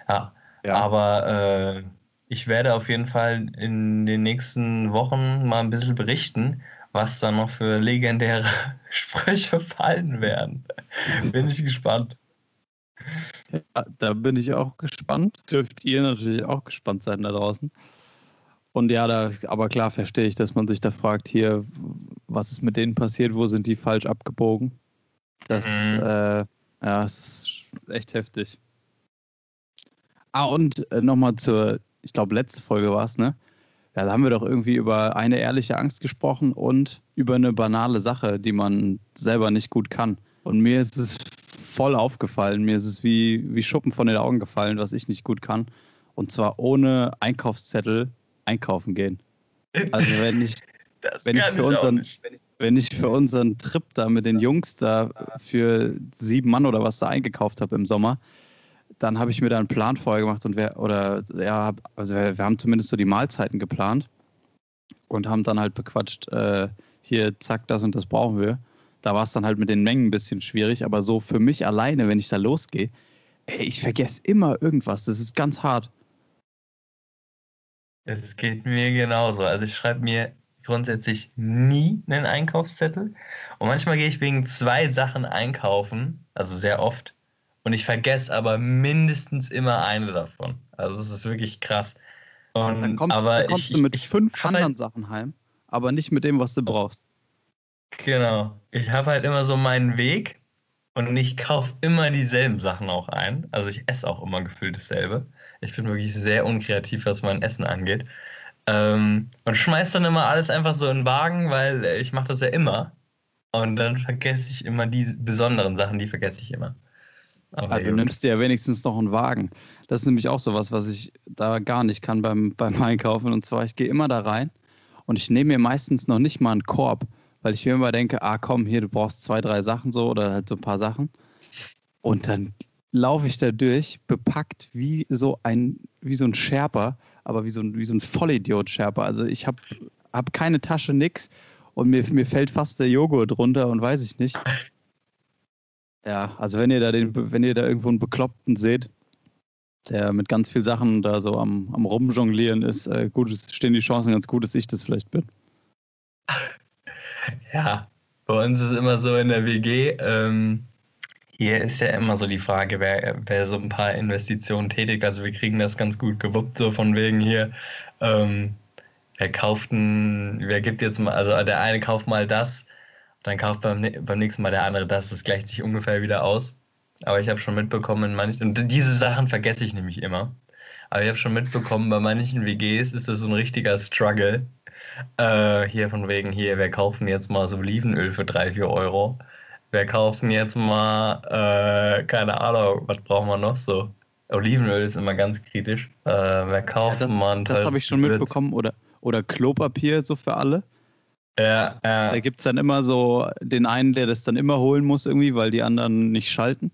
Ja, ja. aber äh, ich werde auf jeden Fall in den nächsten Wochen mal ein bisschen berichten, was da noch für legendäre Sprüche fallen werden. bin ich gespannt.
Ja, da bin ich auch gespannt. Dürft ihr natürlich auch gespannt sein da draußen. Und ja, da, aber klar verstehe ich, dass man sich da fragt, hier, was ist mit denen passiert, wo sind die falsch abgebogen? Das, mhm. äh, ja, ist echt heftig. Ah, und äh, nochmal zur ich glaube, letzte Folge war es, ne? Ja, da haben wir doch irgendwie über eine ehrliche Angst gesprochen und über eine banale Sache, die man selber nicht gut kann. Und mir ist es voll aufgefallen. Mir ist es wie, wie Schuppen von den Augen gefallen, was ich nicht gut kann. Und zwar ohne Einkaufszettel einkaufen gehen. Also wenn ich, wenn ich, unseren, wenn ich, wenn ich für unseren Trip da mit den Jungs da für sieben Mann oder was da eingekauft habe im Sommer, dann habe ich mir da einen Plan vorher gemacht und wir, oder ja, also wir, wir, haben zumindest so die Mahlzeiten geplant und haben dann halt bequatscht, äh, hier, zack, das und das brauchen wir. Da war es dann halt mit den Mengen ein bisschen schwierig, aber so für mich alleine, wenn ich da losgehe, ey, ich vergesse immer irgendwas. Das ist ganz hart.
Es geht mir genauso. Also ich schreibe mir grundsätzlich nie einen Einkaufszettel. Und manchmal gehe ich wegen zwei Sachen einkaufen, also sehr oft. Und ich vergesse aber mindestens immer eine davon. Also es ist wirklich krass.
Und, dann kommst, aber dann kommst ich, du mit ich, fünf ich anderen halt, Sachen heim, aber nicht mit dem, was du brauchst.
Genau. Ich habe halt immer so meinen Weg und ich kaufe immer dieselben Sachen auch ein. Also ich esse auch immer gefühlt dasselbe. Ich bin wirklich sehr unkreativ, was mein Essen angeht. Ähm, und schmeiß dann immer alles einfach so in den Wagen, weil ich mache das ja immer. Und dann vergesse ich immer die besonderen Sachen, die vergesse ich immer.
Aber du nimmst dir ja wenigstens noch einen Wagen. Das ist nämlich auch sowas, was ich da gar nicht kann beim, beim Einkaufen. Und zwar, ich gehe immer da rein und ich nehme mir meistens noch nicht mal einen Korb, weil ich mir immer denke, ah komm, hier, du brauchst zwei, drei Sachen so oder halt so ein paar Sachen. Und dann laufe ich da durch, bepackt wie so ein, wie so ein Sherpa, aber wie so ein, wie so ein Vollidiot-Sherpa. Also ich habe hab keine Tasche, nix. Und mir, mir fällt fast der Joghurt runter und weiß ich nicht. Ja, also wenn ihr da den, wenn ihr da irgendwo einen Bekloppten seht, der mit ganz vielen Sachen da so am, am Rumjonglieren ist, äh, gut, stehen die Chancen ganz gut, dass ich das vielleicht bin.
Ja, bei uns ist immer so in der WG, ähm, Hier ist ja immer so die Frage, wer, wer so ein paar Investitionen tätigt. Also wir kriegen das ganz gut gewuppt, so von wegen hier, ähm, wer kauft ein, wer gibt jetzt mal, also der eine kauft mal das, dann kauft beim, beim nächsten Mal der andere das, das gleicht sich ungefähr wieder aus. Aber ich habe schon mitbekommen, in manchen, und diese Sachen vergesse ich nämlich immer. Aber ich habe schon mitbekommen, bei manchen WGs ist das so ein richtiger Struggle. Äh, hier von wegen, hier, wir kaufen jetzt mal so Olivenöl für 3, 4 Euro. Wir kaufen jetzt mal, äh, keine Ahnung, was brauchen wir noch so? Olivenöl ist immer ganz kritisch. Äh, wer kauft
Ja, das
mal ein
das habe ich schon
Gewürz?
mitbekommen. Oder, oder Klopapier so für alle.
Ja, ja.
Da gibt es dann immer so den einen, der das dann immer holen muss irgendwie, weil die anderen nicht schalten.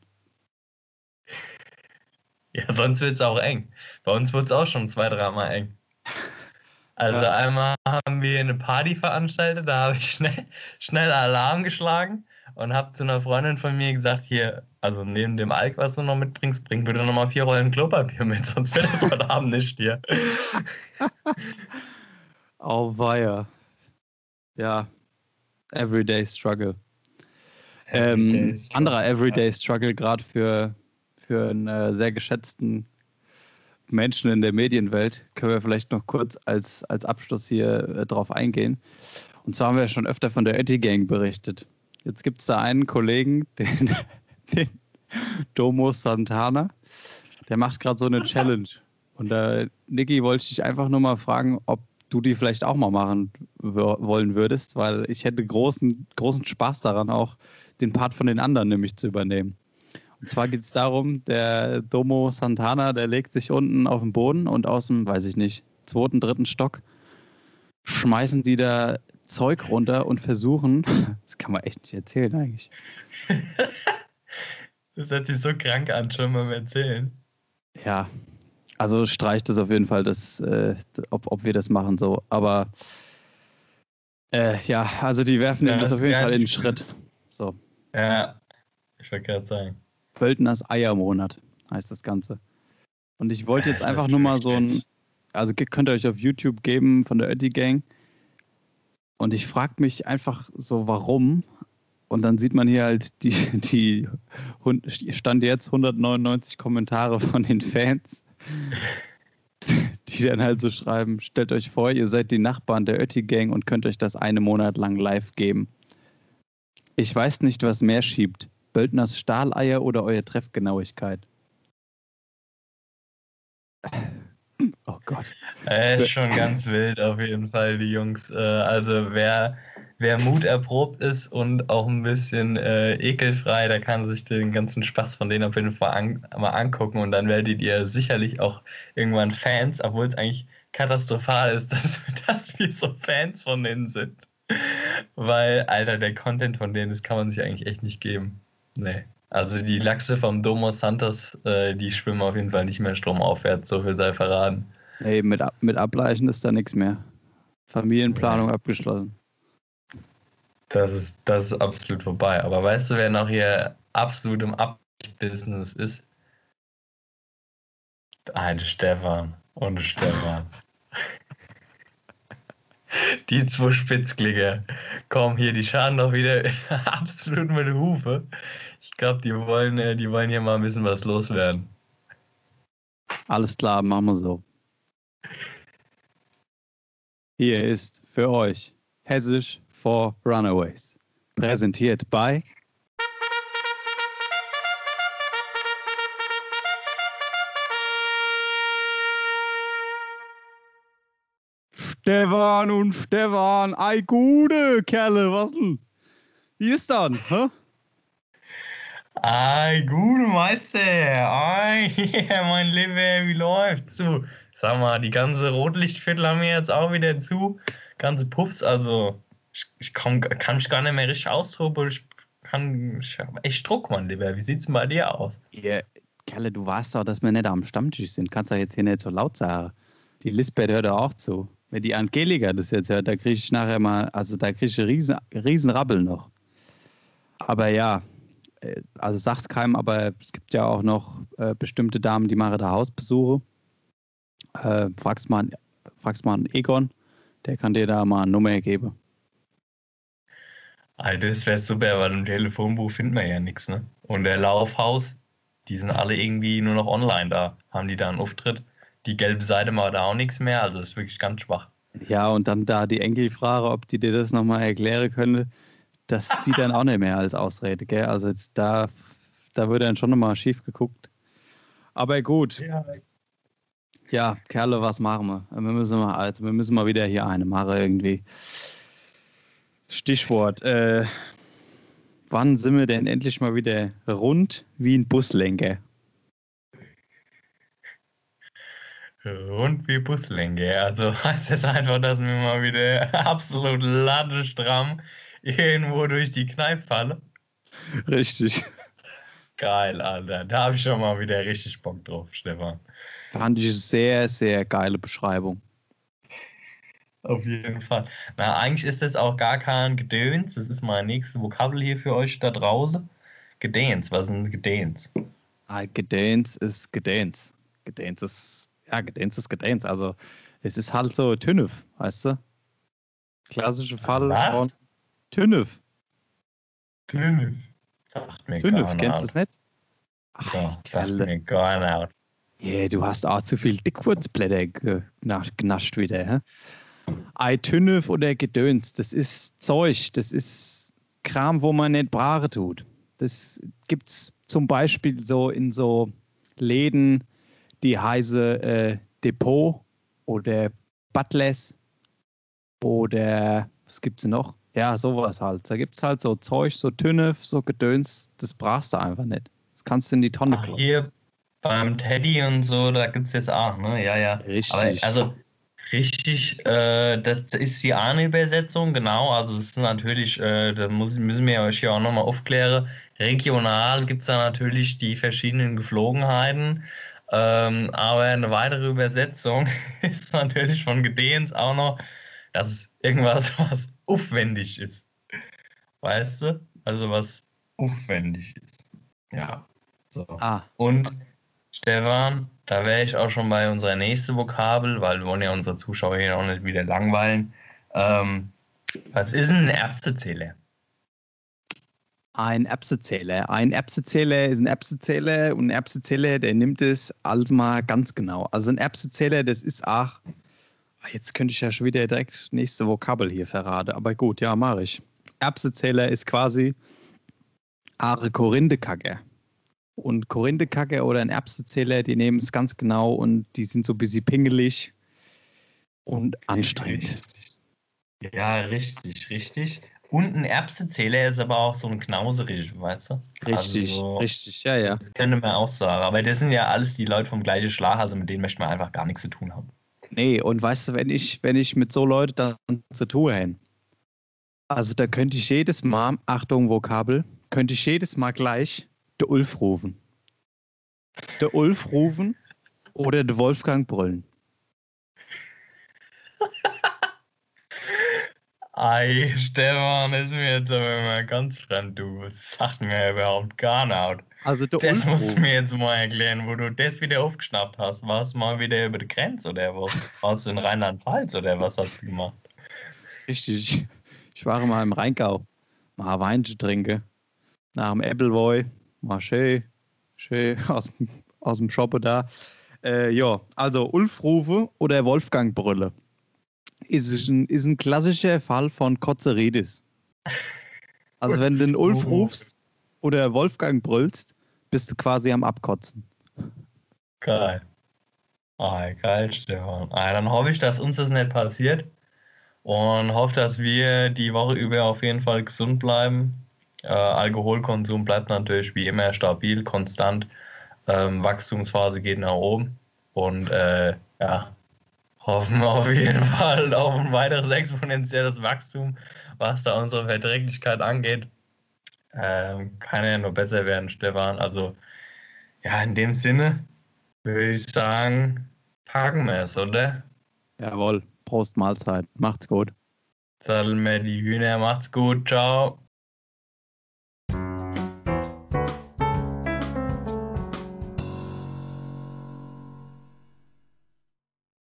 Ja, sonst wird es auch eng. Bei uns wird es auch schon zwei, dreimal eng. Also
Ja.
einmal haben wir eine Party veranstaltet, da habe ich schnell, schnell Alarm geschlagen und habe zu einer Freundin von mir gesagt, hier, also neben dem Alk, was du noch mitbringst, bring bitte nochmal vier Rollen Klopapier mit, sonst wird das heute Abend nicht hier.
Auweia. Ja. Everyday Struggle. Ähm, anderer Everyday Struggle, gerade für, für einen äh, sehr geschätzten Menschen in der Medienwelt, können wir vielleicht noch kurz als, als Abschluss hier äh, drauf eingehen. Und zwar haben wir ja schon öfter von der Etty Gang berichtet. Jetzt gibt es da einen Kollegen, den, den Domo Santana, der macht gerade so eine Challenge. Und äh, Niki, wollte ich dich einfach nur mal fragen, ob du die vielleicht auch mal machen wollen würdest, weil ich hätte großen, großen Spaß daran, auch den Part von den anderen nämlich zu übernehmen. Und zwar geht es darum, der Domo Santana, der legt sich unten auf den Boden und aus dem, weiß ich nicht, zweiten, dritten Stock schmeißen die da Zeug runter und versuchen, das kann man echt nicht erzählen eigentlich.
Das hört sich so krank an, schon mal erzählen.
Ja, also streicht es auf jeden Fall, dass, äh, ob, ob wir das machen so. Aber äh, ja, also die werfen
Ja,
das auf jeden Fall in den Schritt. So.
Ja, ich wollte gerade sagen.
Pölteners Eiermonat heißt das Ganze. Und ich wollte jetzt
Das
einfach nur mal so ein, also könnt ihr euch auf YouTube geben von der Ötti Gang. Und ich frage mich einfach so, warum. Und dann sieht man hier halt die, die stand jetzt 199 Kommentare von den Fans, die dann halt so schreiben: Stellt euch vor, ihr seid die Nachbarn der Ötti Gang und könnt euch das eine Monat lang live geben. Ich weiß nicht, was mehr schiebt. Böldners Stahleier oder eure Treffgenauigkeit? Oh Gott.
Äh, schon ganz wild auf jeden Fall, die Jungs. Äh, also wer, wer Mut erprobt ist und auch ein bisschen äh, ekelfrei, der kann sich den ganzen Spaß von denen auf jeden Fall an, mal angucken und dann werdet ihr sicherlich auch irgendwann Fans, obwohl es eigentlich katastrophal ist, dass, dass wir so Fans von denen sind. Weil, Alter, der Content von denen, das kann man sich eigentlich echt nicht geben. Nee. Also die Lachse vom Domo Santos, äh, die schwimmen auf jeden Fall nicht mehr stromaufwärts, so viel sei verraten.
Ey, mit, mit Ableichen ist da nichts mehr. Familienplanung abgeschlossen.
Das ist, das ist absolut vorbei. Aber weißt du, wer noch hier absolut im Abbusiness ist? Ein Stefan und Stefan. Die zwei Spitzklinge. Komm hier, die schaden doch wieder absolut mit Hufe. Ich glaube, die wollen, äh, die wollen hier mal ein bisschen was loswerden.
Alles klar, machen wir so. Hier ist für euch Hessisch for Runaways. Präsentiert bei Stefan und Stefan, ei gute Kerle, was denn? Wie ist dann? Hä?
Ei, gute Meister. Ei, ja, mein Lieber, wie läuft's? Du, sag mal, die ganze Rotlichtviertel haben wir jetzt auch wieder zu. Ganze Puffs, also ich, ich komm, kann mich gar nicht mehr richtig austoben. Ich kann, ich hab echt Druck, mein Lieber. Wie sieht's denn bei dir aus?
Ihr, Kerle, du weißt doch, dass wir nicht am Stammtisch sind. Kannst doch jetzt hier nicht so laut sagen. Die Lisbeth hört doch auch zu. Wenn die Angelika das jetzt hört, da kriege ich nachher mal, also da kriege ich riesen, riesen Rabbel noch. Aber ja, äh, also sag's keinem, aber es gibt ja auch noch äh, bestimmte Damen, die machen da Hausbesuche. Äh, fragst, mal, fragst mal einen Egon, der kann dir da mal eine Nummer geben.
Ah, das wäre super, weil im Telefonbuch findet man ja nichts, ne? Und der Laufhaus, die sind alle irgendwie nur noch online da. Haben die da einen Auftritt? Die gelbe Seite macht da auch nichts mehr, also das ist wirklich ganz schwach.
Ja, und dann da die Enkelfrage, ob die dir das nochmal erklären können, das zieht dann auch nicht mehr als Ausrede, gell? Also da, da wird dann schon nochmal schief geguckt. Aber gut.
Ja.
Ja, Kerle, was machen wir? Wir müssen mal, also wir müssen mal wieder hier eine machen irgendwie. Stichwort. Äh, wann sind wir denn endlich mal wieder rund wie ein Buslenker?
Rund wie Buslänge. Also heißt das einfach, dass wir mal wieder absolut ladestramm irgendwo durch die Kneipe fallen?
Richtig.
Geil, Alter. Da habe ich schon mal wieder richtig Bock drauf, Stefan.
Fand ich sehr, sehr geile Beschreibung.
Auf jeden Fall. Na, eigentlich ist das auch gar kein Gedöns. Das ist mein nächstes Vokabel hier für euch da draußen. Gedöns. Was ist ein Gedöns?
Ah, Gedöns ist Gedöns. Gedöns ist, ja, Gedöns ist Gedöns. Also, es ist halt so Tünnef, weißt du? Klassische Fall
Was?
von Tünnef.
Tünnef. Sagt mir
Tünnef, kennst du
nicht.
es nicht? Ach,
Ja, sagt mir gar nicht.
Yeah, du hast auch zu viel Dickwurzblätter gena- genascht wieder. Hä? Ei Tünnef oder Gedöns, das ist Zeug, das ist Kram, wo man nicht Brare tut. Das gibt's zum Beispiel so in so Läden, die heiße äh, Depot oder Butlers oder was gibt's denn noch? Ja, sowas halt. Da gibt's halt so Zeug, so Tünnef, so Gedöns, das brauchst du einfach nicht. Das kannst du in die Tonne kloppen.
hier beim Teddy und so, da gibt es jetzt auch, ne? Ja, ja.
Richtig.
Aber also richtig, äh, das ist die eine Übersetzung, genau. Also es ist natürlich, äh, da muss, müssen wir euch hier auch nochmal aufklären. Regional gibt es da natürlich die verschiedenen Geflogenheiten. Ähm, aber eine weitere Übersetzung ist natürlich von Gedehens auch noch, dass es irgendwas, was aufwendig ist. Weißt du? Also was aufwendig ist. Ja. So.
Ah,
Und Stefan, da wäre ich auch schon bei unserer nächsten Vokabel, weil wir wollen ja unsere Zuschauer hier auch nicht wieder langweilen. Ähm, was ist ein Erbsezähler?
Ein Erbsezähler. Ein Erbsezähler ist ein Erbsezähler und ein Erbsezähler, der nimmt es alles mal ganz genau. Also ein Erbsezähler, das ist auch. Ah, Jetzt könnte ich ja schon wieder direkt nächste Vokabel hier verraten, aber gut, ja, mache ich. Erbsezähler ist quasi Are Korindekacke. Und Korindekacke oder ein Erbsezähler, die nehmen es ganz genau und die sind so ein bisschen pingelig und anstrengend.
Ja, richtig, richtig. Und ein Erbsezähler ist aber auch so ein knauserig, weißt du?
Richtig,
Also so-
richtig, ja, ja.
Das könnte man auch sagen. Aber das sind ja alles die Leute vom gleichen Schlag, also mit denen möchte man einfach gar nichts zu tun haben.
Nee, und weißt du, wenn ich, wenn ich mit so Leuten dann zu tun hätte, also da könnte ich jedes Mal, Achtung, Vokabel, könnte ich jedes Mal gleich der Ulf rufen. Der Ulf rufen oder der Wolfgang brüllen.
Ei, Stefan, ist mir jetzt aber mal ganz fremd, du. Sagt mir überhaupt gar nicht.
Also der
Das musst du mir jetzt mal erklären, wo du das wieder aufgeschnappt hast. Warst du mal wieder über die Grenze oder was? Warst du in Rheinland-Pfalz oder was hast du gemacht?
Richtig. Ich war mal im Rheingau. Mal ein Weinchen trinken. Nach dem Appleboy. Mal schön, schön aus, dem- aus dem Shoppe da. Äh, ja, also Ulf rufe oder Wolfgang brülle. Ist, es ein, ist ein klassischer Fall von Kotzeredis. Also wenn du den Ulf
Oh.
rufst oder Wolfgang brüllst, bist du quasi am Abkotzen.
Geil. Ah, geil, Stefan. Ah, dann hoffe ich, dass uns das nicht passiert und hoffe, dass wir die Woche über auf jeden Fall gesund bleiben. Äh, Alkoholkonsum bleibt natürlich wie immer stabil, konstant. Ähm, Wachstumsphase geht nach oben und äh, ja, hoffen auf jeden Fall auf ein weiteres exponentielles Wachstum, was da unsere Verträglichkeit angeht. Ähm, kann ja nur besser werden, Stefan. Also ja, in dem Sinne würde ich sagen, packen wir es, oder?
Jawohl. Prost Mahlzeit. Macht's gut.
Satteln wir die Hühner. Macht's gut. Ciao.